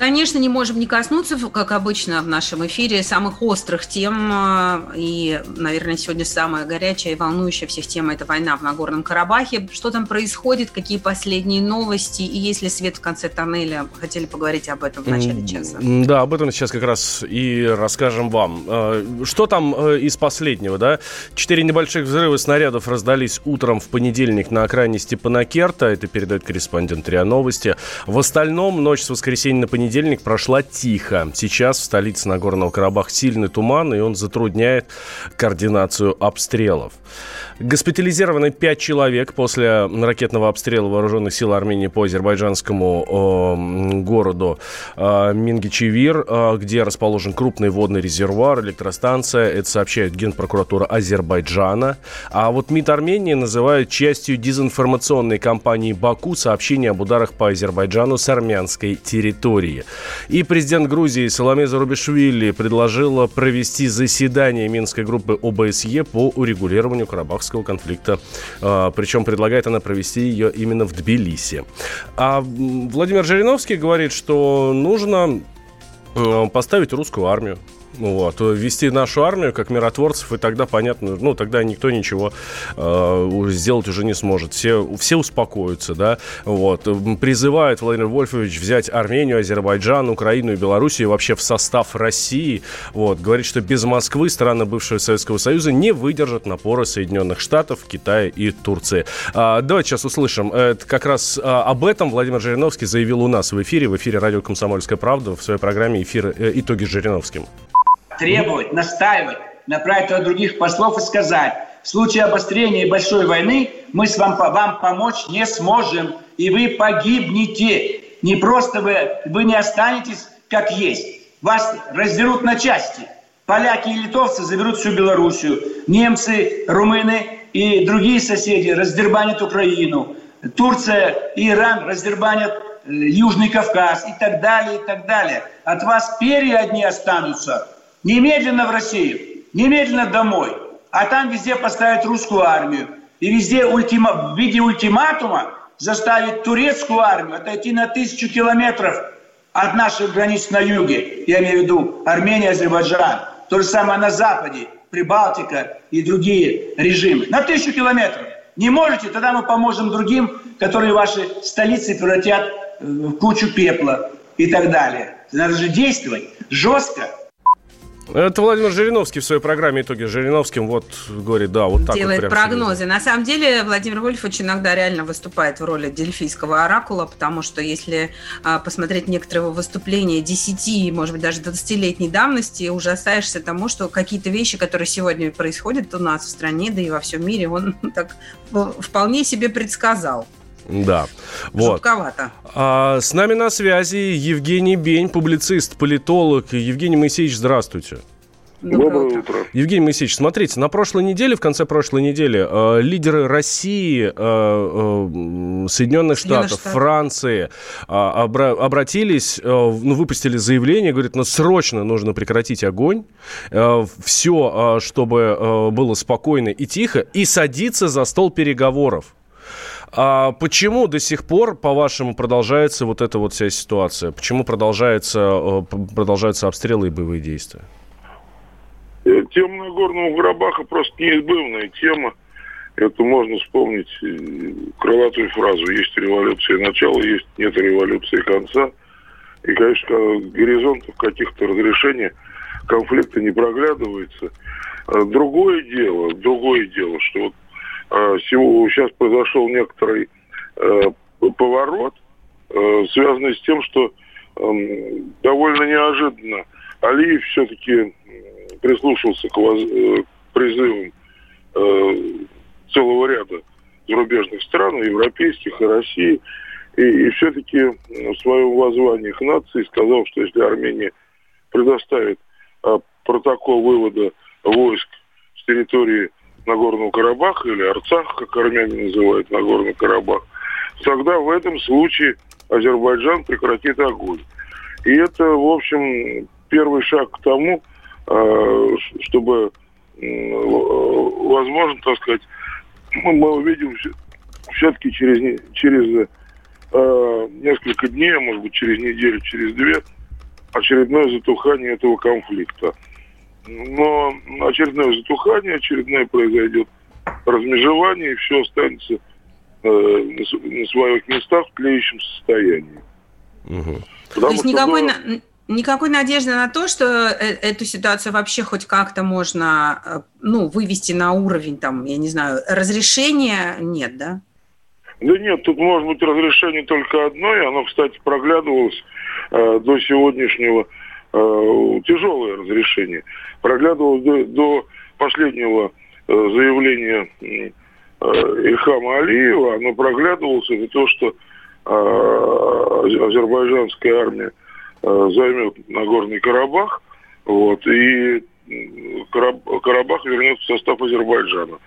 Конечно, не можем не коснуться, как обычно в нашем эфире, самых острых тем. э, И, наверное, сегодня самая горячая и волнующая всех тема – это война в Нагорном Карабахе. Что там происходит, какие последние новости, и есть ли свет в конце тоннеля? Хотели поговорить об этом в начале часа. Да, об этом сейчас как раз и расскажем вам. Э, Что там э, из последнего, да? Четыре небольших взрыва снарядов раздались утром в понедельник на окраине Степанакерта. Это передает корреспондент РИА Новости. В остальном ночь с воскресенья на понедельник прошла тихо. Сейчас в столице Нагорного Карабаха сильный туман, и он затрудняет координацию обстрелов. Госпитализированы пять человек после ракетного обстрела вооруженных сил Армении по азербайджанскому э, городу э, Мингичевир, э, где расположен крупный водный резервуар, электростанция. Это сообщает Генпрокуратура Азербайджана. А вот МИД Армении называют частью дезинформационной кампании Баку сообщение об ударах по Азербайджану с армянской территории. И президент Грузии Соломе Зарубишвили предложила провести заседание Минской группы ОБСЕ по урегулированию Карабахского конфликта. А, Причем предлагает она провести ее именно в Тбилиси. А Владимир Жириновский говорит, что нужно э, поставить русскую армию. Вот, вести нашу армию как миротворцев, и тогда понятно, ну, тогда никто ничего э, сделать уже не сможет. Все, все успокоятся, да. Вот. М, Призывает Владимир Вольфович взять Армению, Азербайджан, Украину и Белоруссию вообще в состав России. Вот. Говорит, что без Москвы страны бывшего Советского Союза не выдержат напора Соединенных Штатов, Китая и Турции. А, давайте сейчас услышим. Это как раз а, об этом Владимир Жириновский заявил у нас в эфире, в эфире радио «Комсомольская правда» в своей программе «Эфир э, итоги с Жириновским». Требовать, настаивать, направить туда других послов и сказать, в случае обострения и большой войны мы с вам, вам помочь не сможем, и вы погибнете. Не просто вы, вы не останетесь как есть. Вас раздерут на части. Поляки и литовцы заберут всю Белоруссию. Немцы, румыны и другие соседи раздербанят Украину. Турция и Иран раздербанят э, Южный Кавказ и так далее, и так далее. От вас перья одни останутся. Немедленно в Россию, немедленно домой. А там везде поставят русскую армию. И везде ультима, в виде ультиматума заставить турецкую армию отойти на тысячу километров от наших границ на юге. Я имею в виду Армения, Азербайджан. То же самое на западе, Прибалтика и другие режимы. На тысячу километров. Не можете, тогда мы поможем другим, которые ваши столицы превратят в кучу пепла и так далее. Надо же действовать жестко, Это Владимир Жириновский в своей программе «Итоги с Жириновским» вот говорит, да, вот так делает вот прогнозы. На самом деле Владимир Вольфович иногда реально выступает в роли дельфийского оракула, потому что если а, посмотреть некоторые его выступления 10, может быть, даже 20-летней давности, ужасаешься тому, что какие-то вещи, которые сегодня происходят у нас в стране, да и во всем мире, он так ну, вполне себе предсказал. Да, вот. Жутковато. А, с нами на связи Евгений Бень, публицист, политолог. Евгений Моисеевич, здравствуйте. Доброе утро. Евгений Моисеевич, смотрите, на прошлой неделе, в конце прошлой недели, э, лидеры России, э, э, Соединенных Штатов, Штаты. Франции э, обра- обратились, э, ну, выпустили заявление, говорят, ну, срочно нужно прекратить огонь, все, чтобы э, было спокойно и тихо, и садиться за стол переговоров. А почему до сих пор, по-вашему, продолжается вот эта вот вся ситуация? Почему продолжается, э, продолжаются обстрелы и боевые действия? Э, Тема Нагорного Карабаха просто неизбывная тема. Это можно вспомнить э, крылатую фразу «Есть революция начала, есть нет революции конца». И, конечно, горизонтов каких-то разрешения конфликта не проглядывается. А Другое дело, другое дело, что вот сейчас произошел некоторый э, поворот, э, связанный с тем, что эм, довольно неожиданно Алиев все-таки прислушался к, э, призывам э, целого ряда зарубежных стран, европейских, и России, и, и все-таки в своем воззвании к нации сказал, что если Армения предоставит протокол вывода войск с территории Нагорного Карабаха или Арцах, как армяне называют Нагорный Карабах, тогда в этом случае Азербайджан прекратит огонь. И это, в общем, первый шаг к тому, э, чтобы, возможно, так сказать, мы увидим все-таки через, через э, несколько дней, а может быть, через неделю, через две, очередное затухание этого конфликта. Но очередное затухание, очередное произойдет размежевание, и все останется э, на, своих местах в тлеющем состоянии. Угу. то есть никакой, было... на, никакой надежды на то, что э, эту ситуацию вообще хоть как-то можно э, ну, вывести на уровень, там, я не знаю, разрешения нет, да? Да нет, тут может быть разрешение только одно, и оно, кстати, проглядывалось э, до сегодняшнего э, тяжелое разрешение. Проглядывалось до, до последнего э, заявления э, Ильхама Алиева, оно проглядывалось, это то, что э, азербайджанская армия э, займет Нагорный Карабах, вот, и Карабах вернется в состав Азербайджана.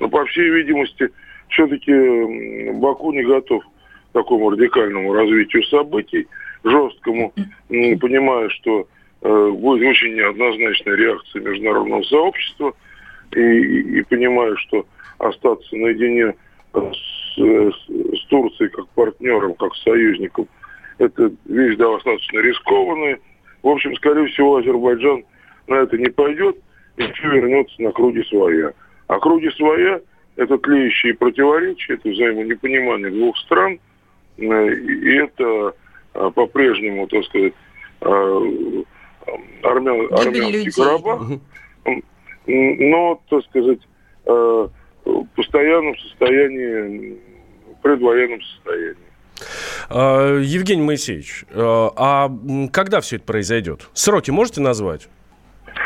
Но, по всей видимости, все-таки Баку не готов к такому радикальному развитию событий, жесткому, понимая, что э, будет очень неоднозначная реакция международного сообщества, и, и, и понимая, что остаться наедине с, с, с Турцией как партнером, как союзником, это вещь достаточно рискованная. В общем, скорее всего, Азербайджан на это не пойдет, и все вернется на круги своя. А круги своя – это тлеющие противоречия, это взаимонепонимание двух стран, э, и это по-прежнему, так сказать, э, армян, армянский Карабах, но, так сказать, в постоянном состоянии, предвоенном состоянии. Евгений Моисеевич, а когда все это произойдет? Сроки можете назвать?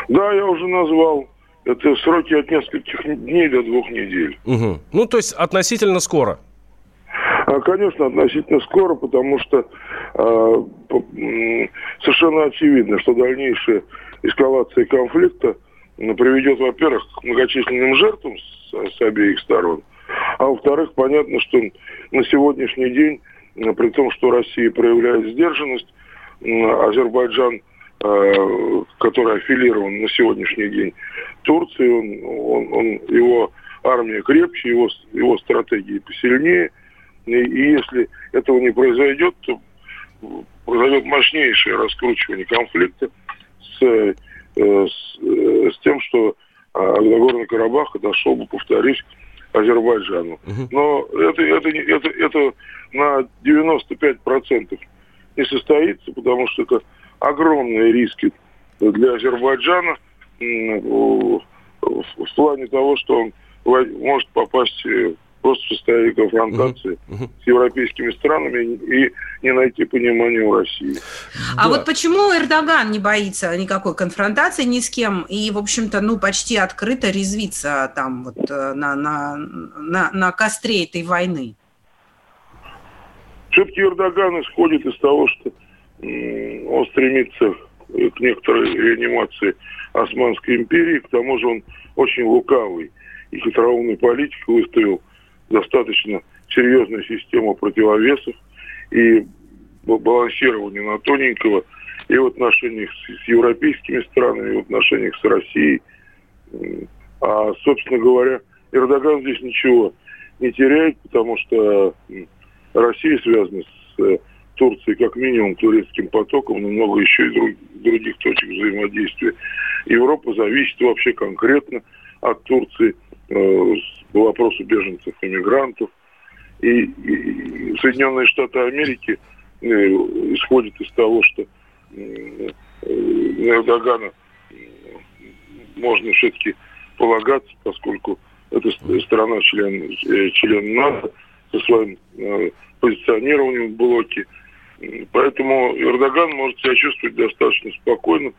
Да, я уже назвал. Это сроки от нескольких дней до двух недель. Угу. Ну, то есть относительно скоро. А, конечно, относительно скоро, потому что э, совершенно очевидно, что дальнейшая эскалация конфликта приведет, во-первых, к многочисленным жертвам с, с обеих сторон, а во-вторых, понятно, что на сегодняшний день, при том, что Россия проявляет сдержанность, Азербайджан – Э, который аффилирован на сегодняшний день Турции, он, он, он, его армия крепче, его, его стратегии посильнее. И, если этого не произойдет, то произойдет мощнейшее раскручивание конфликта с, э, с, э, с тем, что Нагорный Карабах дошел бы, повторюсь, Азербайджану. Но это, это, это, это на 95% не состоится, потому что это огромные риски для Азербайджана в плане того, что он может попасть э, просто в состояние конфронтации uh-huh. с европейскими странами и не найти понимания у России. А да. вот почему Эрдоган не боится никакой конфронтации ни с кем и, в общем-то, ну, почти открыто резвится там вот э, на, на, на, на костре этой войны? Все-таки Эрдоган исходит из того, что он стремится к некоторой реанимации Османской империи, к тому же он очень лукавый и хитроумный политик, выставил достаточно серьезную систему противовесов и балансирования на тоненького и в отношениях с, европейскими странами, и в отношениях с Россией. А, собственно говоря, Эрдоган здесь ничего не теряет, потому что Россия связана с Турции как минимум турецким потоком, но много еще и друг, других точек взаимодействия. Европа зависит вообще конкретно от Турции э, по вопросу беженцев и мигрантов. И, и Соединенные Штаты Америки э, исходят из того, что э, на Эрдогана можно все-таки полагаться, поскольку это страна член, э, член НАТО со своим э, позиционированием в блоке, Поэтому Эрдоган может себя чувствовать достаточно спокойно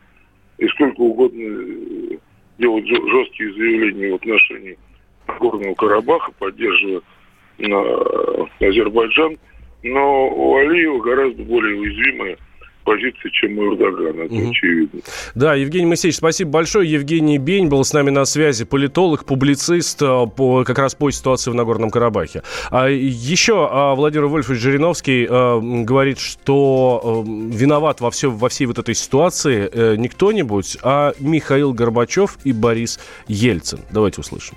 и сколько угодно э, делать жесткие заявления в отношении Горного Карабаха, поддерживая Азербайджан. Но у Алиева гораздо более уязвимая позиции, чем у Эрдогана, это угу. очевидно. Да, Евгений Моисеевич, спасибо большое. Евгений Бень был с нами на связи, политолог, публицист э, по, как раз по ситуации в Нагорном Карабахе. А еще а, Владимир Вольфович Жириновский а, говорит, что а, виноват во, все, во всей вот этой ситуации а, не кто-нибудь, а Михаил Горбачев и Борис Ельцин. Давайте услышим.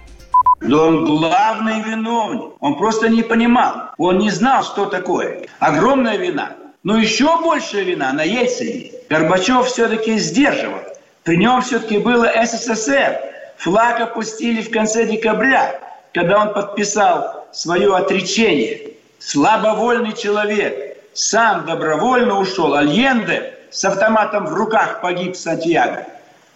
Да он главный виновник. Он просто не понимал. Он не знал, что такое. Огромная вина. Но еще большая вина на Ельцине. Горбачев все-таки сдерживал. При нем все-таки было СССР. Флаг опустили в конце декабря, когда он подписал свое отречение. Слабовольный человек. Сам добровольно ушел. Альенде с автоматом в руках погиб в Сантьяго.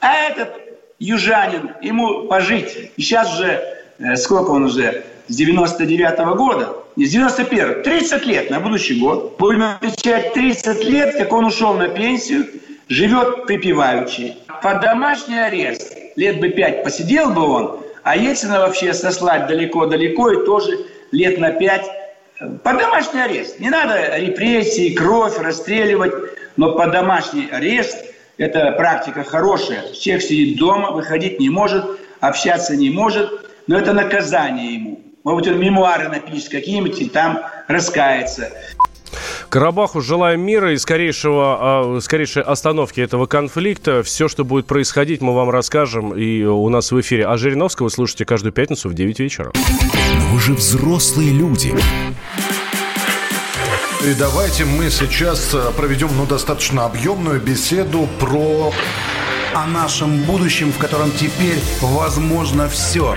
А этот южанин, ему пожить. И сейчас уже Э, сколько он уже, с 99 -го года, с 91 30 лет на будущий год. Будем отвечать 30 лет, как он ушел на пенсию, живет припеваючи. Под домашний арест лет бы 5 посидел бы он, а Ельцина вообще сослать далеко-далеко и тоже лет на 5 э, под домашний арест. Не надо репрессии, кровь, расстреливать, но под домашний арест – это практика хорошая. Всех сидит дома, выходить не может, общаться не может – но это наказание ему. Может быть, он мемуары напишет какие-нибудь и там раскается. Карабаху желаем мира и скорейшего, а, скорейшей остановки этого конфликта. Все, что будет происходить, мы вам расскажем и у нас в эфире. А Жириновского вы слушаете каждую пятницу в 9 вечера. Но вы же взрослые люди. И давайте мы сейчас э, проведем ну, достаточно объемную беседу про... О нашем будущем, в котором теперь возможно все.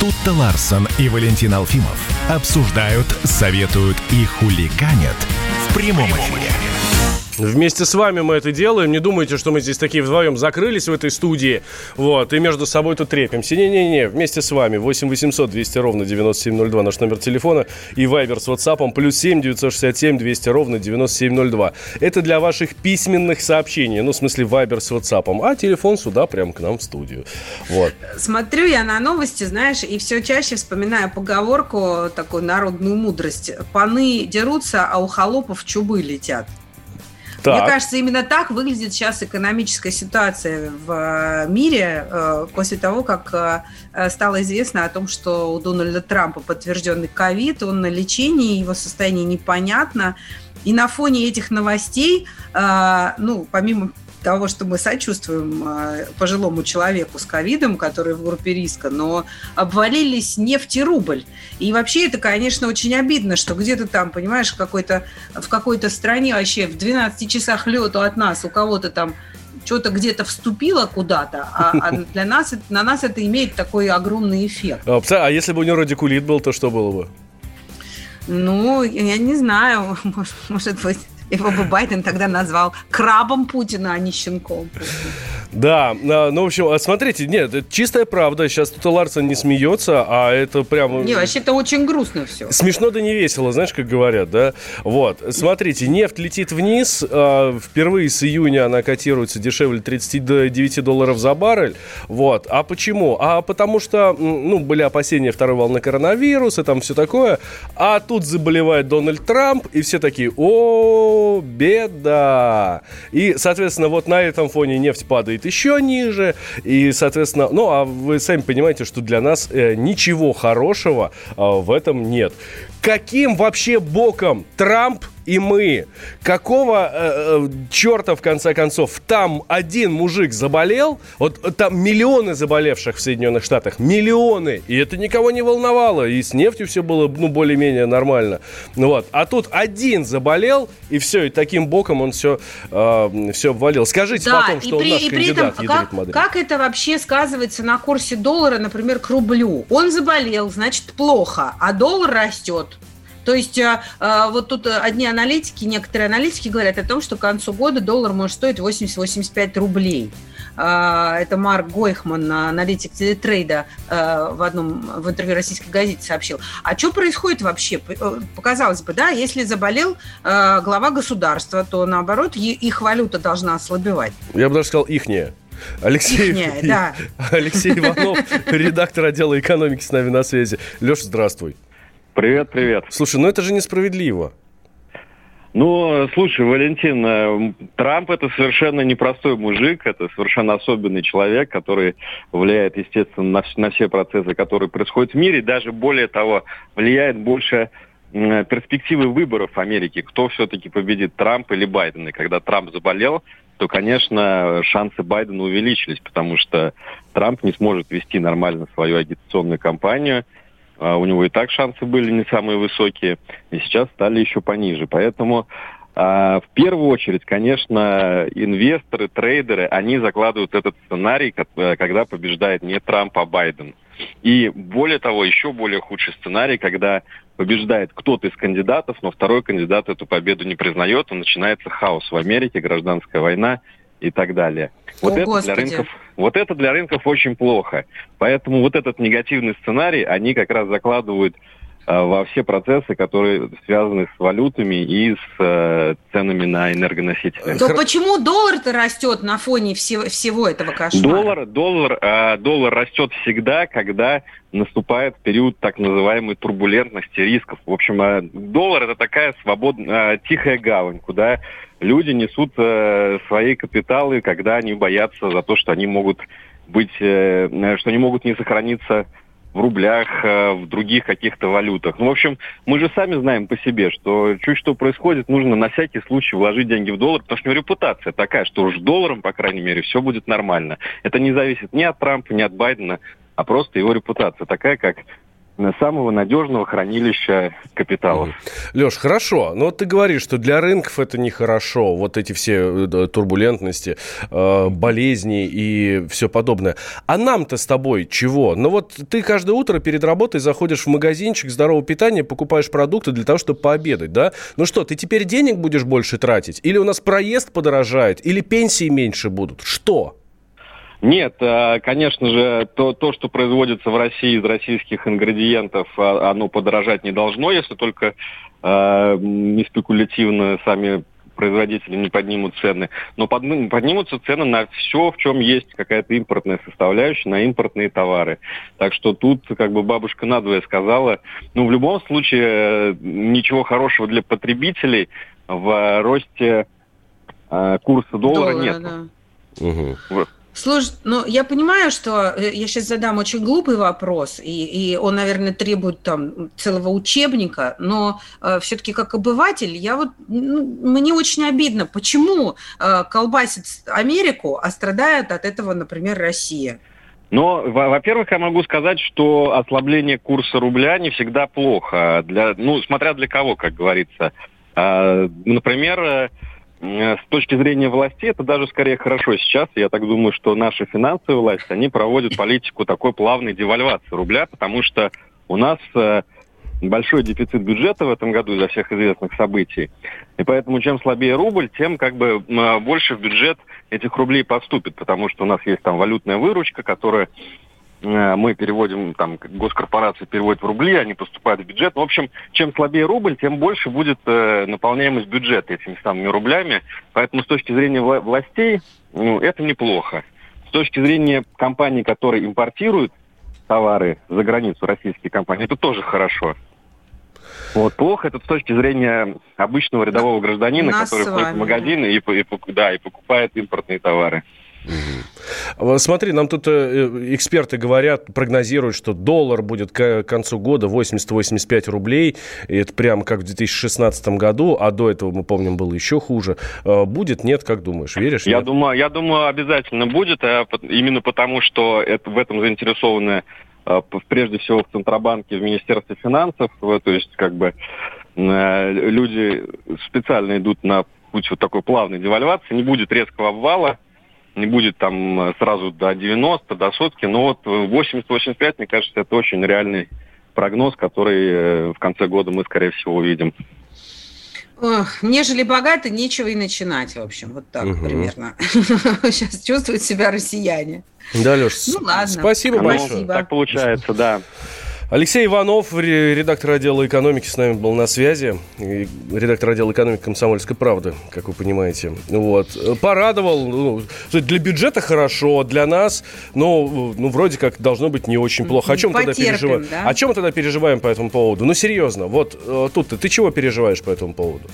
Тут-то Ларсон и Валентин Алфимов обсуждают, советуют и хулиганят в прямом эфире. Вместе с вами мы это делаем. Не думайте, что мы здесь такие вдвоем закрылись в этой студии. Вот, и между собой тут трепимся. Не-не-не, вместе с вами. 8 800 200 ровно 9702 наш номер телефона. И вайбер с ватсапом. Плюс 7 967 200 ровно 9702. Это для ваших письменных сообщений. Ну, в смысле, вайбер с ватсапом. А телефон сюда, прям к нам в студию. Вот. Смотрю я на новости, знаешь, и все чаще вспоминаю поговорку, такую народную мудрость. Паны дерутся, а у холопов чубы летят. Так. Мне кажется, именно так выглядит сейчас экономическая ситуация в э, мире э, после того, как э, стало известно о том, что у Дональда Трампа подтвержденный ковид, он на лечении, его состояние непонятно. И на фоне этих новостей, ну, помимо того, что мы сочувствуем а, пожилому человеку с ковидом, который в группе риска, но обвалились нефть и рубль. И вообще это, конечно, очень обидно, что где-то там, понимаешь, какой-то, в какой-то стране вообще в 12 часах лету от нас у кого-то там что-то где-то вступило куда-то, а, а для нас, на нас это имеет такой огромный эффект. А, а если бы у него радикулит был, то что было бы? Ну, я не знаю, может, может быть, его бы Байден тогда назвал крабом Путина, а не щенком Да, а, ну, в общем, а смотрите, нет, это чистая правда. Сейчас тут Ларсон не смеется, а это прямо... Не, вообще это очень грустно все. Смешно да не весело, знаешь, как говорят, да? Вот, смотрите, нефть летит вниз. А, впервые с июня она котируется дешевле 39 долларов за баррель. Вот, а почему? А потому что, ну, были опасения второй волны коронавируса, там все такое. А тут заболевает Дональд Трамп, и все такие, о беда. И, соответственно, вот на этом фоне нефть падает еще ниже. И, соответственно, ну, а вы сами понимаете, что для нас э, ничего хорошего э, в этом нет. Каким вообще боком Трамп и мы. Какого э, э, черта, в конце концов, там один мужик заболел, вот там миллионы заболевших в Соединенных Штатах, миллионы, и это никого не волновало, и с нефтью все было, ну, более-менее нормально. Ну вот, а тут один заболел, и все, и таким боком он все, э, все обвалил. Скажите да, потом, что при, он наш и при кандидат этом, как, модель. как это вообще сказывается на курсе доллара, например, к рублю? Он заболел, значит, плохо, а доллар растет. То есть э, э, вот тут одни аналитики, некоторые аналитики говорят о том, что к концу года доллар может стоить 80-85 рублей. а, это Марк Гойхман, аналитик телетрейда, в одном в интервью российской газете сообщил. А что происходит вообще? Показалось бы, да, если заболел глава государства, то наоборот их валюта должна ослабевать. Я бы даже сказал ихняя. Алексей, Ихняя, да. Алексей Иванов, редактор отдела экономики с нами на связи. Леша, здравствуй. Привет, привет. Слушай, ну это же несправедливо. Ну, слушай, Валентин, э, Трамп это совершенно непростой мужик, это совершенно особенный человек, который влияет, естественно, на, на все процессы, которые происходят в мире, даже более того, влияет больше перспективы выборов в Америке, кто все-таки победит, Трамп или Байден. И когда Трамп заболел, то, конечно, шансы Байдена увеличились, потому что Трамп не сможет вести нормально свою агитационную кампанию. А у него и так шансы были не самые высокие, и сейчас стали еще пониже. Поэтому а, в первую очередь, конечно, инвесторы, трейдеры, они закладывают этот сценарий, когда побеждает не Трамп, а Байден. И более того, еще более худший сценарий, когда побеждает кто-то из кандидатов, но второй кандидат эту победу не признает, и начинается хаос в Америке, гражданская война и так далее. Вот, О, это для рынков, вот это для рынков очень плохо. Поэтому вот этот негативный сценарий, они как раз закладывают во все процессы, которые связаны с валютами и с э, ценами на энергоносители. То почему доллар-то растет на фоне всего, всего этого кошмара? Доллар, доллар, э, доллар растет всегда, когда наступает период так называемой турбулентности рисков. В общем, э, доллар это такая свободная, э, тихая гавань, куда люди несут э, свои капиталы, когда они боятся за то, что они могут быть, э, что они могут не сохраниться в рублях, э, в других каких-то валютах. Ну, в общем, мы же сами знаем по себе, что чуть что происходит, нужно на всякий случай вложить деньги в доллар, потому что у него репутация такая, что уж долларом, по крайней мере, все будет нормально. Это не зависит ни от Трампа, ни от Байдена, а просто его репутация такая, как самого надежного хранилища капиталов. Леш, хорошо, но вот ты говоришь, что для рынков это нехорошо, вот эти все э, турбулентности, э, болезни и все подобное. А нам-то с тобой чего? Ну вот ты каждое утро перед работой заходишь в магазинчик здорового питания, покупаешь продукты для того, чтобы пообедать, да? Ну что, ты теперь денег будешь больше тратить? Или у нас проезд подорожает? Или пенсии меньше будут? Что? Нет, э, конечно же, то, то, что производится в России из российских ингредиентов, а, оно подорожать не должно, если только э, не спекулятивно сами производители не поднимут цены. Но поднимутся цены на все, в чем есть какая-то импортная составляющая, на импортные товары. Так что тут как бы бабушка надвое сказала. Ну, в любом случае, э, ничего хорошего для потребителей в росте э, курса доллара, доллара нет. Да. Угу. Слушай, ну я понимаю, что э, я сейчас задам очень глупый вопрос, и, и он, наверное, требует там целого учебника, но э, все-таки как обыватель, я вот ну, мне очень обидно, почему э, колбасит Америку, а страдает от этого, например, Россия. Но, во-первых, я могу сказать, что ослабление курса рубля не всегда плохо. Для, ну, смотря для кого, как говорится. А, например, э, Э, с точки зрения властей это даже скорее хорошо сейчас. Я так думаю, что наши финансовые власти, они проводят политику такой плавной девальвации рубля, потому что у нас э, большой дефицит бюджета в этом году из-за всех известных событий. И поэтому чем слабее рубль, тем как бы э, больше в бюджет этих рублей поступит, потому что у нас есть там валютная выручка, которая Э, мы переводим, там, госкорпорации переводят в рубли, они поступают в бюджет. Ну, в общем, чем слабее рубль, тем больше будет э, наполняемость бюджета этими самыми рублями. Поэтому с точки зрения вла- властей, ну, это неплохо. С точки зрения компаний, которые импортируют товары за границу, российские компании, это тоже хорошо. Вот плохо это с точки зрения обычного рядового гражданина, Нас который ходит в магазин и, и, да, и покупает импортные товары. Смотри, нам тут э, эксперты говорят, прогнозируют, что доллар будет к концу года 80-85 рублей. И это прямо как в 2016 году, а до этого, мы помним, было еще хуже. Э, будет, нет, как думаешь, веришь? Я, думаю, я думаю, обязательно будет, именно потому, что это, в этом заинтересованы э, прежде всего в Центробанке, в Министерстве финансов. То есть, как бы, люди специально идут на путь вот такой плавной девальвации, не будет резкого обвала, не будет там э, сразу до 90, до сотки, но вот 80-85, мне кажется, это очень реальный прогноз, который э, в конце года мы, скорее всего, увидим. Ох, нежели богато, нечего и начинать, в общем, вот так угу. примерно. Сейчас чувствуют себя россияне. Да, Леш, ну, ладно. спасибо ну, большое. Спасибо. Так получается, да. Алексей Иванов, редактор отдела экономики, с нами был на связи. Редактор отдела экономики «Комсомольской правды», как вы понимаете. Вот. Порадовал. Ну, для бюджета хорошо, для нас, ну, ну, вроде как должно быть не очень плохо. О чем Потерпим, тогда переживаем? Да? О чем мы тогда переживаем по этому поводу? Ну, серьезно, вот э, тут ты, ты чего переживаешь по этому поводу?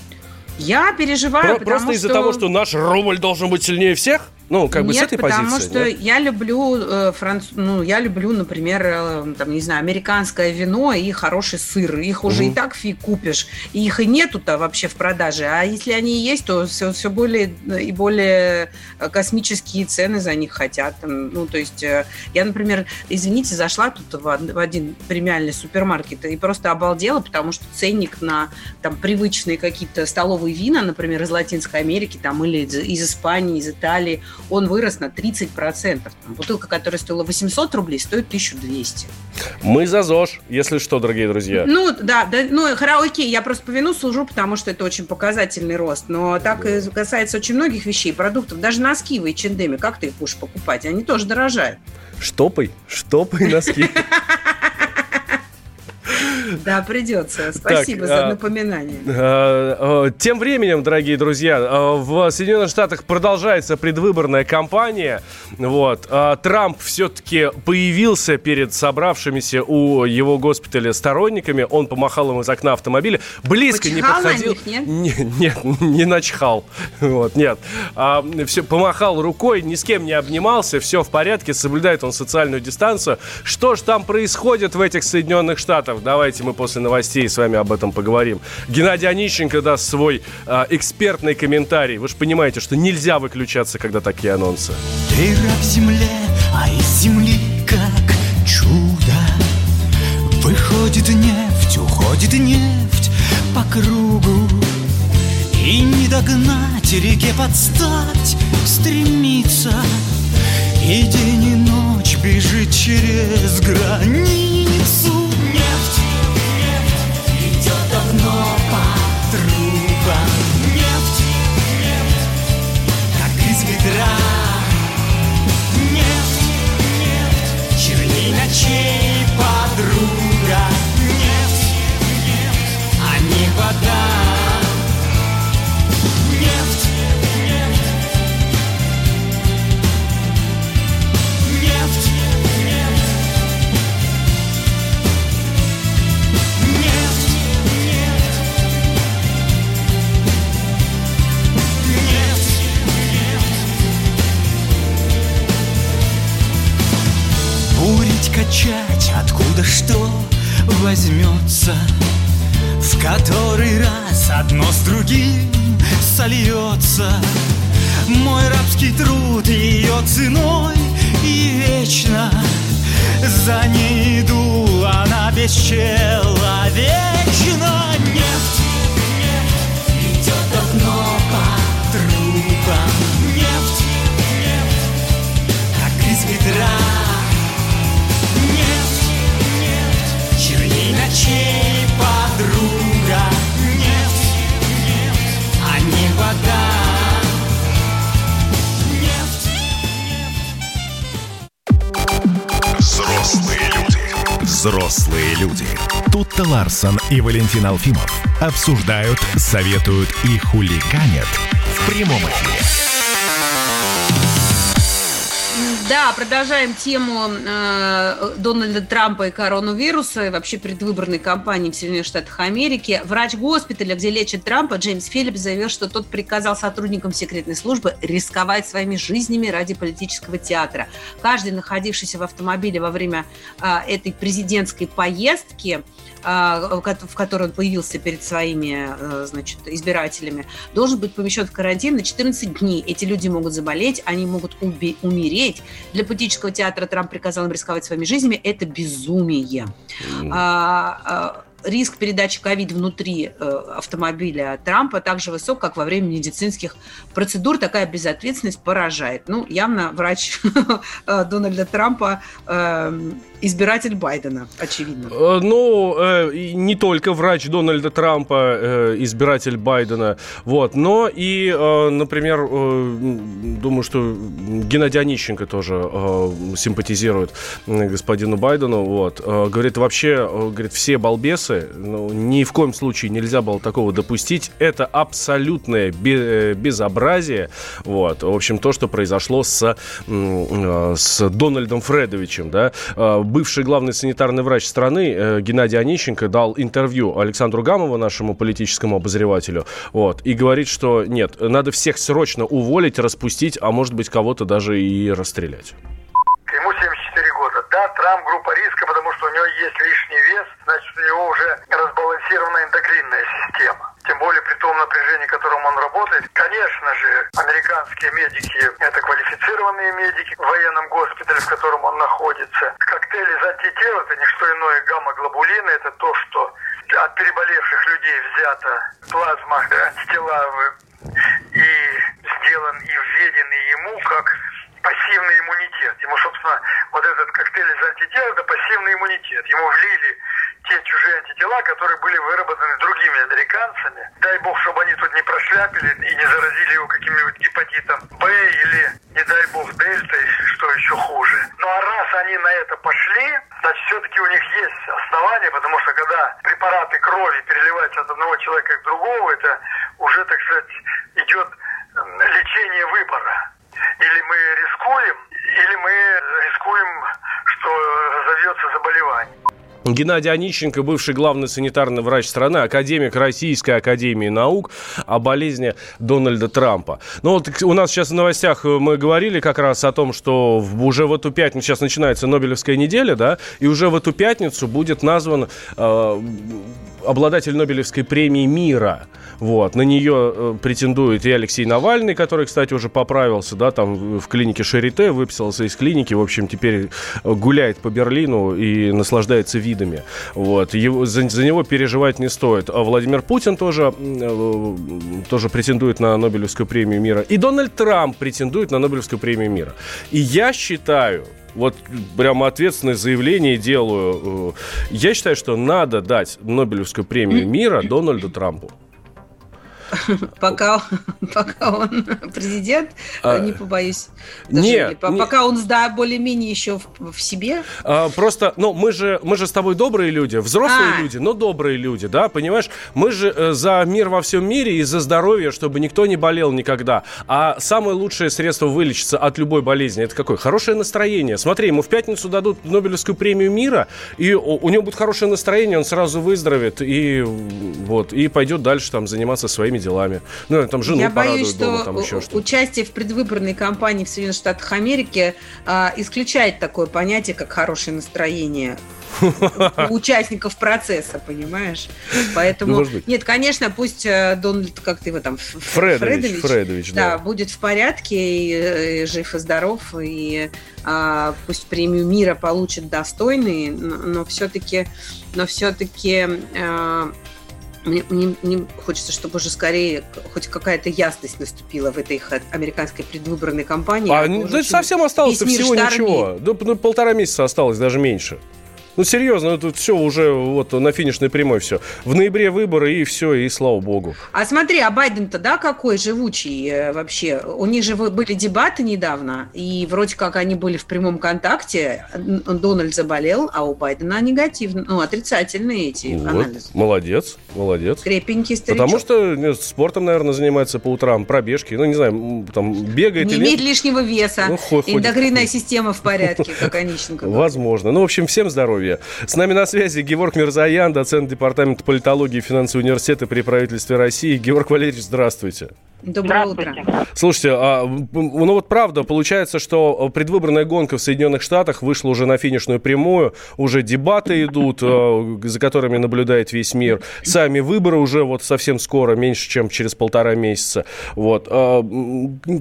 Я переживаю, Про, Просто из-за того, что наш рубль должен быть сильнее всех? Ну, как бы нет, с этой потому позиции. потому что нет? я люблю э, франц... ну, я люблю, например, э, там, не знаю, американское вино и хороший сыр. Их уже угу. и так фиг купишь. И их и нету-то вообще в продаже. А если они и есть, то все, все более и более космические цены за них хотят. Ну, то есть э, я, например, извините, зашла тут в, в один премиальный супермаркет и просто обалдела, потому что ценник на там привычные какие-то столовые вина, например, из Латинской Америки там, или из, из Испании, из Италии, он вырос на 30%. Там, бутылка, которая стоила 800 рублей, стоит 1200. Мы за ЗОЖ, если что, дорогие друзья. Ну, да, да ну, окей, я просто по вину служу, потому что это очень показательный рост. Но так да. касается очень многих вещей, продуктов. Даже носки в H&M, как ты их будешь покупать? Они тоже дорожают. Штопай, штопай носки. Да, придется. Спасибо так, за а, напоминание. А, а, тем временем, дорогие друзья, в Соединенных Штатах продолжается предвыборная кампания. Вот. Трамп все-таки появился перед собравшимся у его госпиталя сторонниками. Он помахал им из окна автомобиля. Близко Почихал не подходил. Них, нет? Не, нет, не начхал. Вот, нет. А, все, помахал рукой, ни с кем не обнимался, все в порядке, соблюдает он социальную дистанцию. Что ж там происходит в этих Соединенных Штатах? Давайте Давайте мы после новостей с вами об этом поговорим. Геннадий Онищенко даст свой э, экспертный комментарий. Вы же понимаете, что нельзя выключаться, когда такие анонсы. Ты рак земле, а из земли как чудо Выходит нефть, уходит нефть по кругу И не догнать, реке подстать стремится И день и ночь бежит через границу Ларсон и Валентин Алфимов обсуждают, советуют и хулиганят в прямом эфире. Да, продолжаем тему э, Дональда Трампа и коронавируса, и вообще предвыборной кампании в Соединенных Штатах Америки. Врач госпиталя, где лечат Трампа, Джеймс Филлипс заявил, что тот приказал сотрудникам секретной службы рисковать своими жизнями ради политического театра. Каждый, находившийся в автомобиле во время э, этой президентской поездки, а, в которой он появился перед своими э, значит, избирателями, должен быть помещен в карантин на 14 дней. Эти люди могут заболеть, они могут умереть. Для политического театра Трамп приказал им рисковать своими жизнями. Это безумие. Mm. А, а, риск передачи ковид внутри э, автомобиля Трампа так же высок, как во время медицинских процедур. Такая безответственность поражает. Ну, явно врач э, Дональда Трампа э, избиратель Байдена, очевидно. Э, Ну, не только врач Дональда Трампа, избиратель Байдена, вот, но и, например, думаю, что Геннадий Онищенко тоже симпатизирует господину Байдену, вот. Говорит, вообще, говорит, все балбесы, ну, ни в коем случае нельзя было такого допустить. Это абсолютное э, безобразие, вот. В общем, то, что произошло с, э, с Дональдом Фредовичем, да, Э, бывший главный санитарный врач страны Геннадий Онищенко дал интервью Александру Гамову, нашему политическому обозревателю, вот, и говорит, что нет, надо всех срочно уволить, распустить, а может быть кого-то даже и расстрелять. Ему 74 года. Да, Трамп группа риска, потому что у него есть лишний вес, значит, у него уже разбалансированная эндокринная система. Тем более при том напряжении, в котором он работает. Конечно же, американские медики – это квалифицированные медики в военном госпитале, в котором он находится. Коктейль из антител – это не что иное гамма-глобулины, это то, что от переболевших людей взята плазма, антитела в- и сделан и введенный ему как пассивный иммунитет. Ему, собственно, вот этот коктейль из антител – это пассивный иммунитет. Ему влили те чужие антитела, которые были выработаны другими американцами. Дай бог, чтобы они тут не прошляпили и не заразили его каким-нибудь гепатитом Б или, не дай бог, дельтой, что еще хуже. Ну а раз они на это пошли, значит, все-таки у них есть основания, потому что когда препараты крови переливаются от одного человека к другому, это уже, так сказать, идет лечение выбора. Или мы рискуем, или мы рискуем, что разовьется заболевание. Геннадий Онищенко, бывший главный санитарный врач страны, академик Российской Академии Наук о болезни Дональда Трампа. Ну вот у нас сейчас в новостях э, мы говорили как раз о том, что уже в эту пятницу, сейчас начинается Нобелевская неделя, да, и уже в эту пятницу будет назван э, обладатель Нобелевской премии мира. Вот, на нее э, претендует и Алексей Навальный, который, кстати, уже поправился, да, там в клинике Шарите, выписался из клиники, в общем, теперь э, гуляет по Берлину и наслаждается видами. Вот, его, за, за него переживать не стоит. А Владимир Путин тоже, э, тоже претендует на Нобелевскую премию мира. И Дональд Трамп претендует на Нобелевскую премию мира. И я считаю, вот прямо ответственное заявление делаю. э, Я считаю, что надо дать Нобелевскую премию мира Дональду Трампу. Пока, пока он президент, А, не побоюсь. даже, по- нет. Пока он, да, более-менее еще в, в себе. А, просто, ну, мы же, мы же с тобой добрые люди, взрослые А. люди, но добрые люди, да, понимаешь? Мы же э, за мир во всем мире и за здоровье, чтобы никто не болел никогда. А самое лучшее средство вылечиться от любой болезни, это какое? Хорошее настроение. Смотри, ему в пятницу дадут Нобелевскую премию мира, и у, у него будет хорошее настроение, он сразу выздоровеет и вот, и пойдет дальше там заниматься своими делами. Ну, там жену Я боюсь, дома, что там еще что-то. участие в предвыборной кампании в Соединенных Штатах Америки а, исключает такое понятие, как хорошее настроение у участников процесса, понимаешь? Поэтому, Ну, нет, конечно, пусть э, Дональд, как ты его там, Ф- Фредович, Фредович, да. будет в порядке, и, э, жив и здоров, и а, пусть премию мира получит достойный, но, все-таки, но все-таки мне, мне- мне хочется, чтобы уже скорее хоть какая-то ясность наступила в этой американской предвыборной кампании. А, ну, совсем осталось всего штормит. ничего. Да, ну, полтора месяца осталось, даже меньше. Ну, серьезно, ну, тут все уже вот на финишной прямой все. В ноябре выборы и все, и слава богу. А смотри, а Байден-то, да, какой живучий э, вообще? У них же были дебаты недавно, и вроде как они были в прямом контакте. Дональд заболел, а у Байдена негативно, ну, отрицательные эти Вот, анализы. молодец, молодец. Крепенький старичок. Потому что ну, спортом, наверное, занимается по утрам, пробежки, ну, не знаю, там, бегает Не или имеет нет. лишнего веса. Ну, хо- ходит. Эндокринная система в порядке, как Онищенко. Возможно. Ну, в общем, всем здоровья. С нами на связи Георг Мирзаян, доцент Департамента политологии и финансового университета при правительстве России. Георг Валерьевич, здравствуйте. Доброе утро. Слушайте, а, ну вот правда, получается, что предвыборная гонка в Соединенных Штатах вышла уже на финишную прямую, уже дебаты идут, э, за которыми наблюдает весь мир. Сами выборы уже вот совсем скоро, меньше, чем через полтора месяца. Вот. А,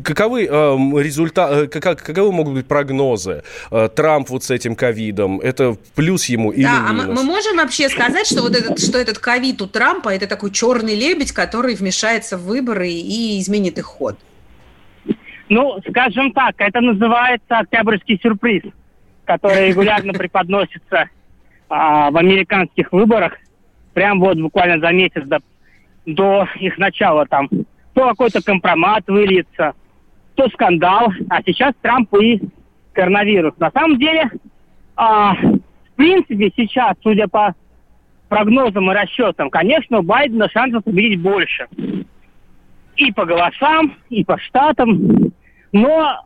Каковы результаты, каковы могут быть прогнозы? Э, Трамп вот с этим ковидом, это плюс ему или Да, а мы, минус? мы можем вообще сказать, что вот этот, что этот ковид у Трампа это такой черный лебедь, который вмешается в выборы и изменит их ход? Ну, скажем так, это называется октябрьский сюрприз, который регулярно преподносится а, в американских выборах, прям вот буквально за месяц до, до их начала там. То какой-то компромат выльется, то скандал, а сейчас Трамп и коронавирус. На самом деле, а, в принципе, сейчас, судя по прогнозам и расчетам, конечно, у Байдена шансов победить больше и по голосам, и по штатам. Но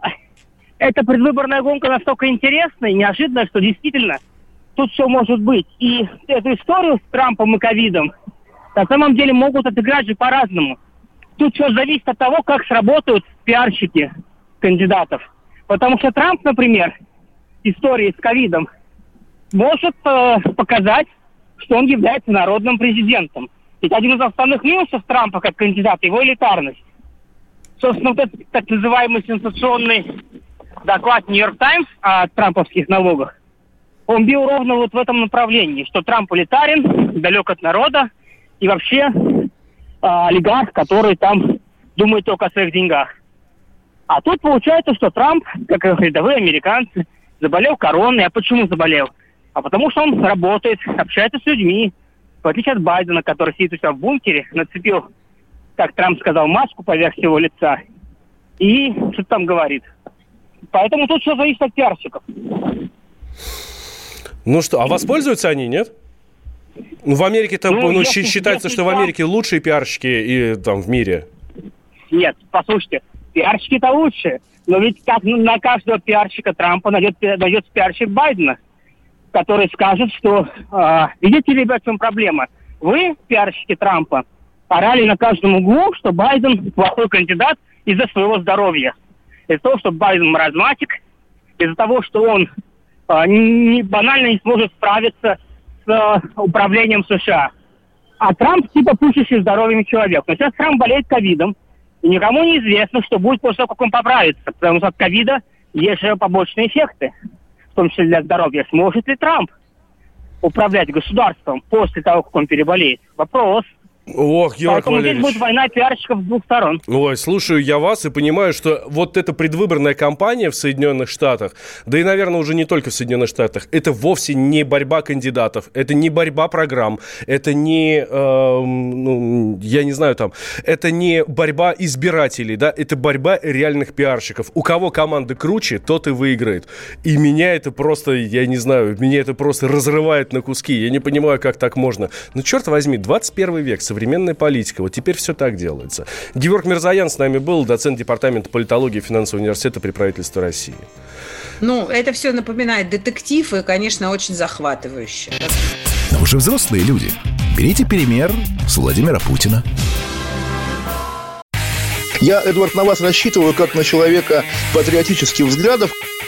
эта предвыборная гонка настолько интересная и неожиданная, что действительно тут все может быть. И эту историю с Трампом и ковидом на самом деле могут отыграть же по-разному. Тут все зависит от того, как сработают пиарщики кандидатов. Потому что Трамп, например, истории с ковидом может э, показать, что он является народным президентом. Ведь один из основных минусов Трампа как кандидата – его элитарность. Собственно, вот этот так называемый сенсационный доклад «Нью-Йорк Таймс» о трамповских налогах, он бил ровно вот в этом направлении, что Трамп элитарен, далек от народа и вообще э, олигарх, который там думает только о своих деньгах. А тут получается, что Трамп, как рядовые американцы, заболел короной. А почему заболел? А потому что он работает, общается с людьми, в отличие от Байдена, который сидит у себя в бункере, нацепил, как Трамп сказал, маску поверх всего лица и что-то там говорит. Поэтому тут все зависит от пиарщиков. Ну что, а воспользуются они, нет? Ну, в Америке там Ну, ну, если- считается, если что в Америке лучшие пиарщики и там в мире. Нет, послушайте, пиарщики-то лучше. Но ведь как на каждого пиарщика Трампа найдет, найдется пиарщик Байдена, который скажет, что а, видите, ребят, в чем проблема? Вы, пиарщики Трампа, орали на каждом углу, что Байден плохой кандидат из-за своего здоровья. Из-за того, что Байден маразматик, из-за того, что он а, не, банально не сможет справиться с а, управлением США. А Трамп типа пушащий здоровьем человек. Но сейчас Трамп болеет ковидом, и никому не известно, что будет после того, как он поправится. Потому что от ковида есть же побочные эффекты, в том числе для здоровья. Сможет ли Трамп управлять государством после того, как он переболеет? Вопрос. Ох, Георг Поэтому здесь Валерьевич. будет война пиарщиков с двух сторон. Ой, слушаю я вас и понимаю, что вот эта предвыборная кампания в Соединенных Штатах, да и, наверное, уже не только в Соединенных Штатах, это вовсе не борьба кандидатов, это не борьба программ, это не, эм, ну, я не знаю там, это не борьба избирателей, да, это борьба реальных пиарщиков. У кого команда круче, тот и выиграет. И меня это просто, я не знаю, меня это просто разрывает на куски. Я не понимаю, как так можно. Ну, черт возьми, 21 век, современная политика. Вот теперь все так делается. Георг Мирзаян с нами был, доцент департамента политологии финансового университета при правительстве России. Ну, это все напоминает детектив и, конечно, очень захватывающе. Но вы же взрослые люди. Берите пример с Владимира Путина. Я, Эдвард, на вас рассчитываю как на человека патриотических взглядов.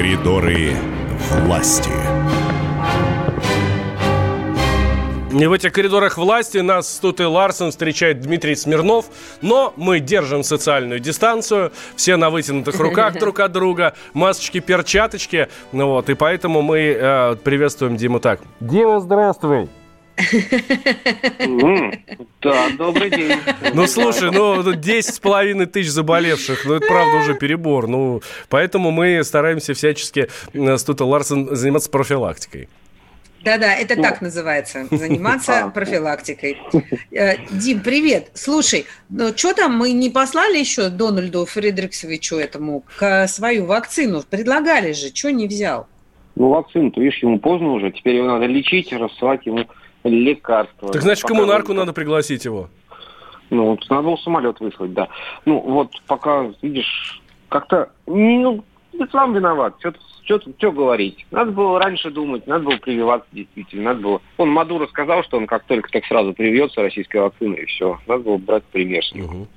Коридоры власти. И в этих коридорах власти нас тут и Ларсен встречает Дмитрий Смирнов, но мы держим социальную дистанцию, все на вытянутых руках друг от друга, масочки, перчаточки, ну вот, и поэтому мы э, приветствуем Диму так. Дима, здравствуй! Да, добрый день. Ну, слушай, ну, 10 с половиной тысяч заболевших, ну, это правда уже перебор. Ну, поэтому мы стараемся всячески э, с Тута Ларсен заниматься профилактикой. Да-да, это Ну. так называется, заниматься профилактикой. Э, Дим, привет. Слушай, ну что там, мы не послали еще Дональду Фридриксовичу этому к- свою вакцину? Предлагали же, что не взял? Ну, вакцину-то, видишь, ему поздно уже. Теперь его надо лечить, рассылать ему лекарства. Так значит, коммунарку надо пригласить его. Ну, вот надо было самолет выслать, да. Ну, вот пока, видишь, как-то, ну, ты сам виноват. Что говорить? Надо было раньше думать, надо было прививаться действительно. Надо было... Он Мадуро сказал, что он как только так сразу привьется российской вакциной, и все. Надо было брать пример с него.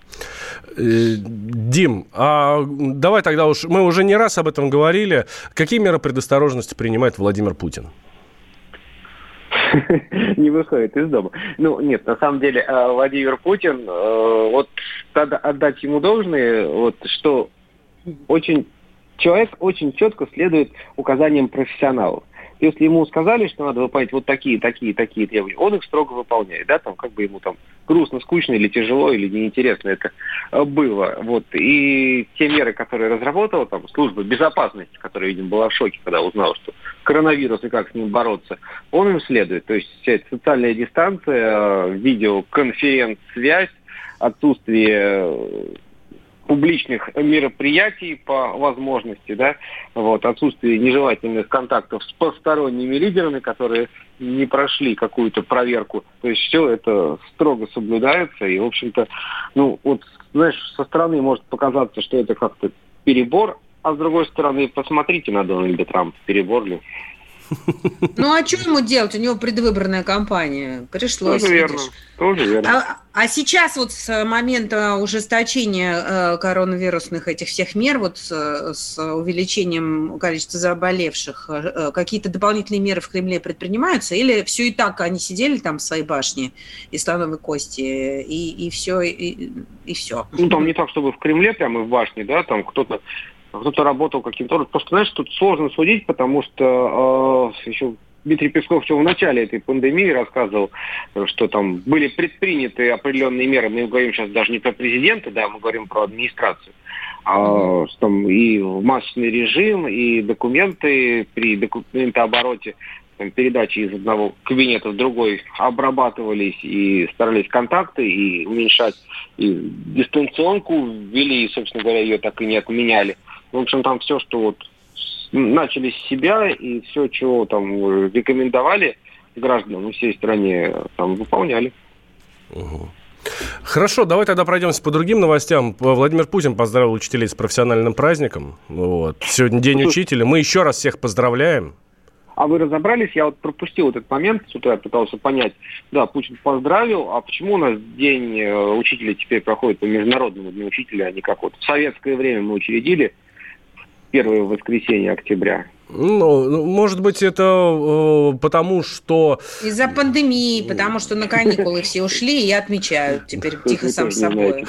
Э, Дим, а давай тогда уж, мы уже не раз об этом говорили. Какие меры предосторожности принимает Владимир Путин? не выходит из дома. Ну, нет, на самом деле э, Владимир Путин, э, вот надо отдать ему должное, вот что очень человек очень четко следует указаниям профессионалов. Если ему сказали, что надо выполнять вот такие, такие, такие требования, он их строго выполняет, да, там как бы ему там грустно, скучно или тяжело, или неинтересно это э, было. Вот. И те меры, которые разработала там служба безопасности, которая, видимо, была в шоке, когда узнала, что коронавирус и как с ним бороться, он им следует. То есть вся эта социальная дистанция, э, видеоконференц-связь, отсутствие э, публичных мероприятий по возможности, да, вот, отсутствие нежелательных контактов с посторонними лидерами, которые не прошли какую-то проверку. То есть все это строго соблюдается, и, в общем-то, ну, вот, знаешь, со стороны может показаться, что это как-то перебор, а с другой стороны, посмотрите на Дональда Трампа, перебор ли. Ну, а что ему делать? У него предвыборная кампания. Пришлось, Тоже верно, тоже верно. А, а сейчас вот с момента ужесточения э, коронавирусных этих всех мер, вот с, с увеличением количества заболевших, э, какие-то дополнительные меры в Кремле предпринимаются? Или все и так они сидели там в своей башне и слоновой кости, и, и все, и, и все? Ну, там не так, чтобы в Кремле, прямо в башне, да, там кто-то кто-то работал каким-то образом. Просто, знаешь, тут сложно судить, потому что э, еще Дмитрий Песков еще в начале этой пандемии рассказывал, что там были предприняты определенные меры. Мы говорим сейчас даже не про президента, да, мы говорим про администрацию. А, там и масочный режим, и документы при документообороте там, передачи из одного кабинета в другой обрабатывались и старались контакты и уменьшать. И дистанционку ввели, и, собственно говоря, ее так и не отменяли. В общем, там все, что вот начали с себя, и все, чего там рекомендовали гражданам всей стране, там выполняли. Хорошо, давай тогда пройдемся по другим новостям. Владимир Путин поздравил учителей с профессиональным праздником. Вот. Сегодня День учителя. Мы еще раз всех поздравляем. А вы разобрались? Я вот пропустил этот момент с утра, пытался понять. Да, Путин поздравил, а почему у нас День э, учителя теперь проходит по Международному дню учителя, а не как вот в советское время мы учредили первое воскресенье октября? Ну, может быть, это э, потому, что... Из-за пандемии, потому что на каникулы все ушли и отмечают теперь тихо сам с собой.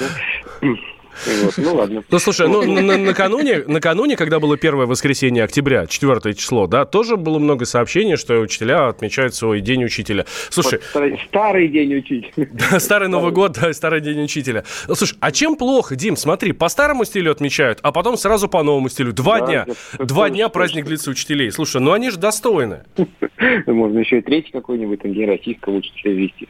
Вот, ну ладно. Ну, слушай, ну, на- на- накануне, накануне, когда было первое воскресенье октября, четвертое число, да, тоже было много сообщений, что учителя отмечают свой день учителя. Слушай, Старый, старый день учителя. да, старый Новый год, да, старый день учителя. Ну, слушай, а чем плохо, Дим? Смотри, по старому стилю отмечают, а потом сразу по новому стилю. Два Да, дня. это Два дня праздник длится учителей. Слушай, ну они же достойны. Можно еще и третий какой-нибудь там день российского учителя вести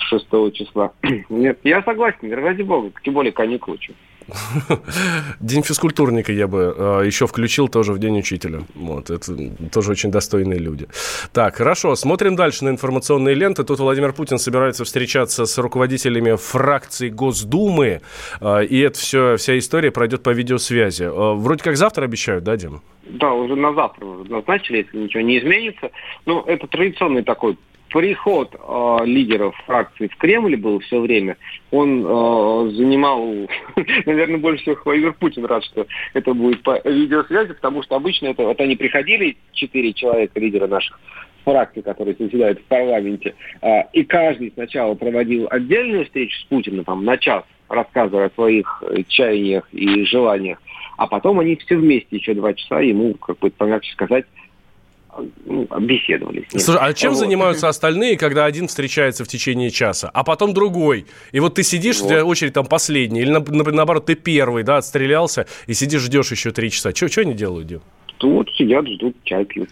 6 числа. Нет, я согласен, ради бога, тем более каникулы. чё. День физкультурника я бы э, еще включил тоже в День учителя. Вот, это тоже очень достойные люди. Так, хорошо, смотрим дальше на информационные ленты. Тут Владимир Путин собирается встречаться с руководителями фракций Госдумы, э, и это все, вся история пройдет по видеосвязи. Э, вроде как завтра обещают, да, Дим? Да, уже на завтра уже назначили, если ничего не изменится. Ну, это традиционный такой приход э, лидеров фракции в Кремль был все время. Он э, занимал, наверное, больше всего Владимир Путин рад, что это будет по видеосвязи, потому что обычно это вот они приходили, четыре человека, лидера наших фракций, которые заседают в парламенте, э, и каждый сначала проводил отдельную встречу с Путиным, там, на час, рассказывая о своих э, чаяниях и желаниях, а потом они все вместе еще два часа ему, как бы помягче сказать, ну, беседовали с ним. Слушай, а чем Вот. занимаются остальные, когда один встречается в течение часа, а потом другой? И вот ты сидишь, у тебя очередь там последняя, или на- на- наоборот, ты первый, да, отстрелялся, и сидишь, ждешь еще три часа. Что они делают, Дим? Вот сидят, ждут, чай пьют.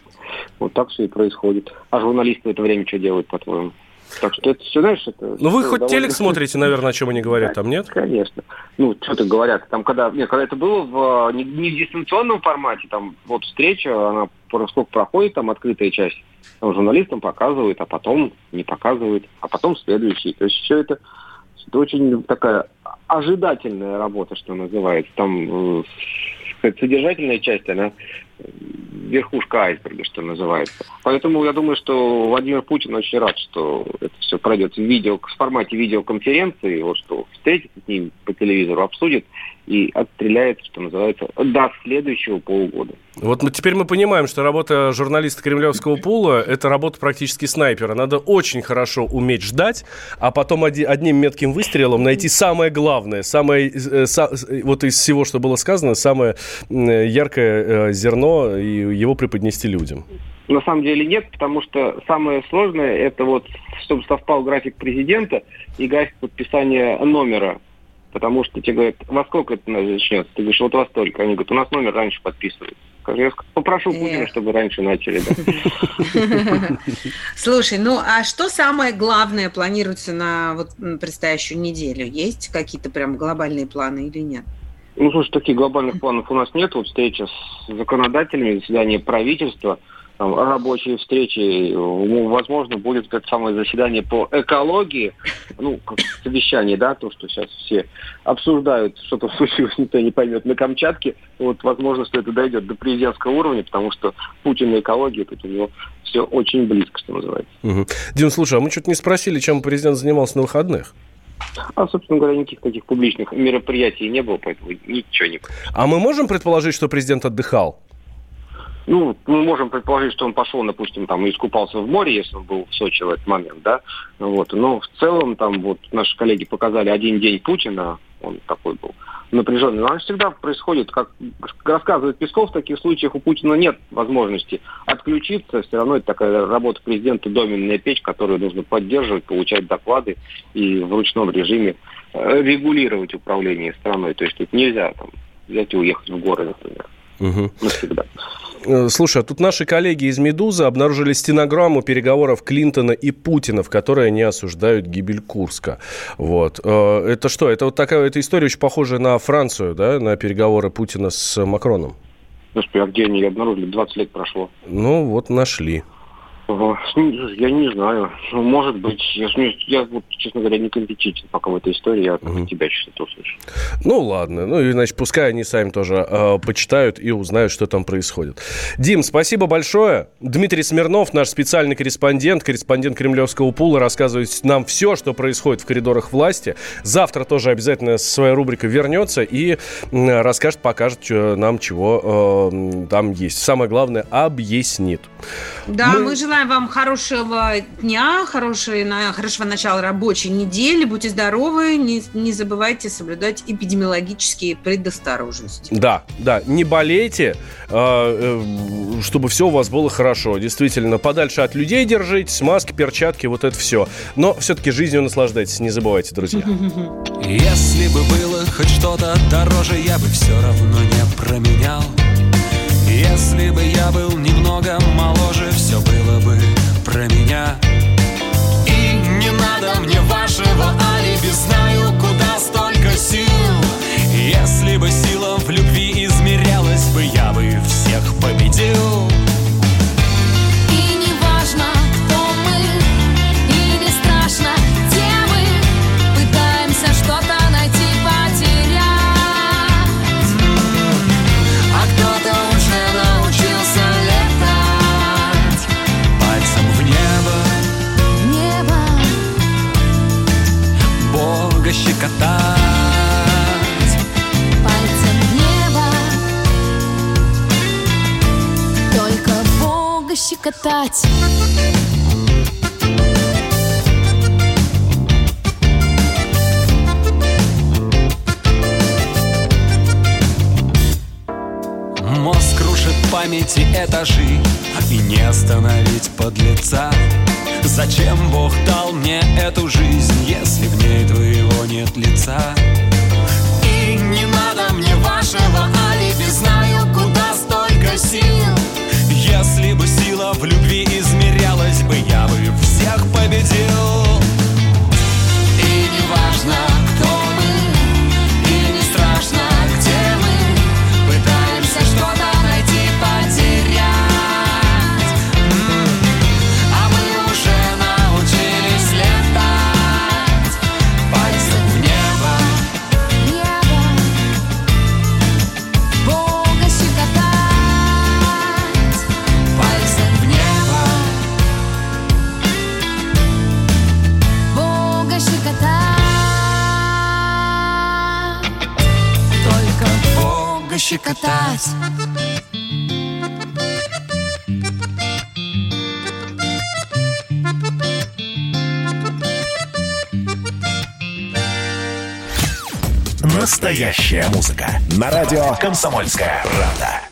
Вот так все и происходит. А журналисты в это время что делают, по-твоему? Так что это все, знаешь, это... Ну, вы хоть довольно- телек смотрите, наверное, о чем они говорят, там нет? Конечно. Ну, что-то говорят. Там, когда, нет, когда это было в, э, не, не в дистанционном формате, там вот встреча, она сколько проходит, там открытая часть, там журналистам показывают, а потом не показывают, а потом следующий. То есть все это, это очень такая ожидательная работа, что называется. Там э, содержательная часть, она верхушка айсберга, что называется. Поэтому я думаю, что Владимир Путин очень рад, что это все пройдет в, видео, в формате видеоконференции, вот что встретится с ним по телевизору, обсудит и отстреляет, что называется, до следующего полугода. Вот мы, теперь мы понимаем, что работа журналиста кремлевского пула – это работа практически снайпера. Надо очень хорошо уметь ждать, а потом оди- одним метким выстрелом найти самое главное, самое, э, са- э, вот из всего, что было сказано, самое э, яркое э, зерно и его преподнести людям. На самом деле нет, потому что самое сложное это вот, чтобы совпал график президента и график подписания номера. Потому что тебе говорят, во сколько это начнется? Ты говоришь, вот во столько. Они говорят, у нас номер раньше подписывают. Я попрошу Путина, чтобы раньше начали. Да. Слушай, ну а что самое главное планируется на вот предстоящую неделю? Есть какие-то прям глобальные планы или нет? Ну, слушай, таких глобальных планов у нас нет. Вот встреча с законодателями, заседание правительства, там, рабочие встречи. Ну, Возможно, будет это самое заседание по экологии, ну, как совещание, да, то, что сейчас все обсуждают, что-то случилось, никто не поймет, на Камчатке. Вот, возможно, что это дойдет до президентского уровня, потому что Путин и экология, тут у него все очень близко, что называется. Мгм. Дим, слушай, а мы что-то не спросили, чем президент занимался на выходных? А, собственно говоря, никаких таких публичных мероприятий не было, поэтому ничего не А мы можем предположить, что президент отдыхал? Ну, мы можем предположить, что он пошел, допустим, там, и искупался в море, если он был в Сочи в этот момент, да. Вот. Но в целом, там, вот, наши коллеги показали один день Путина, он такой был напряженный. Но оно всегда происходит, как рассказывает Песков, в таких случаях у Путина нет возможности отключиться. Все равно это такая работа президента, доменная печь, которую нужно поддерживать, получать доклады и в ручном режиме э, регулировать управление страной. То есть тут нельзя там, взять и уехать в горы, например, Мгм. навсегда. Э, Слушай, а тут наши коллеги из «Медузы» обнаружили стенограмму переговоров Клинтона и Путина, в которой они осуждают гибель Курска. Вот. Э, Это что? Это вот такая эта история очень похожая на Францию, да, на переговоры Путина с Макроном. Господи, а где они обнаружили? 20 лет прошло. Ну, вот нашли. Ним- Я не знаю. Ну, может быть. Я, я вот, честно говоря, не компетентен пока в этой истории. Я только тебя сейчас это услышу. Ну, ладно. Ну, и, значит, пускай они сами тоже э, почитают и узнают, что там происходит. Дим, спасибо большое. Дмитрий Смирнов, наш специальный корреспондент, корреспондент Кремлевского пула, рассказывает нам все, что происходит в коридорах власти. Завтра тоже обязательно со своей рубрикой вернется и расскажет, покажет нам, чего э, там есть. Самое главное, объяснит. Да, мы... желаем вам хорошего дня, хорошей, на, хорошего начала рабочей недели. Будьте здоровы, не, не забывайте соблюдать эпидемиологические предосторожности. Да, да, не болейте, э, э, чтобы все у вас было хорошо. Действительно, подальше от людей держитесь, маски, перчатки, вот это все. Но все-таки жизнью наслаждайтесь, не забывайте, друзья. Если бы было хоть что-то дороже, я бы все равно не променял. Если бы я был немного моложе, все было бы про меня. И не надо мне вашего алиби, знаю, куда столько сил. Если бы сила в любви измерялась Щекотать пальцем в небо. Только Бога щекотать. Мозг крушит памяти этажи И не остановить подлеца Зачем Бог дал мне эту жизнь, если в ней твоего нет лица? И не надо мне вашего алиби, знаю, куда столько сил. Если бы сила в любви измерялась бы, я бы всех победил. Щекотать. Настоящая музыка. На радио «Комсомольская правда».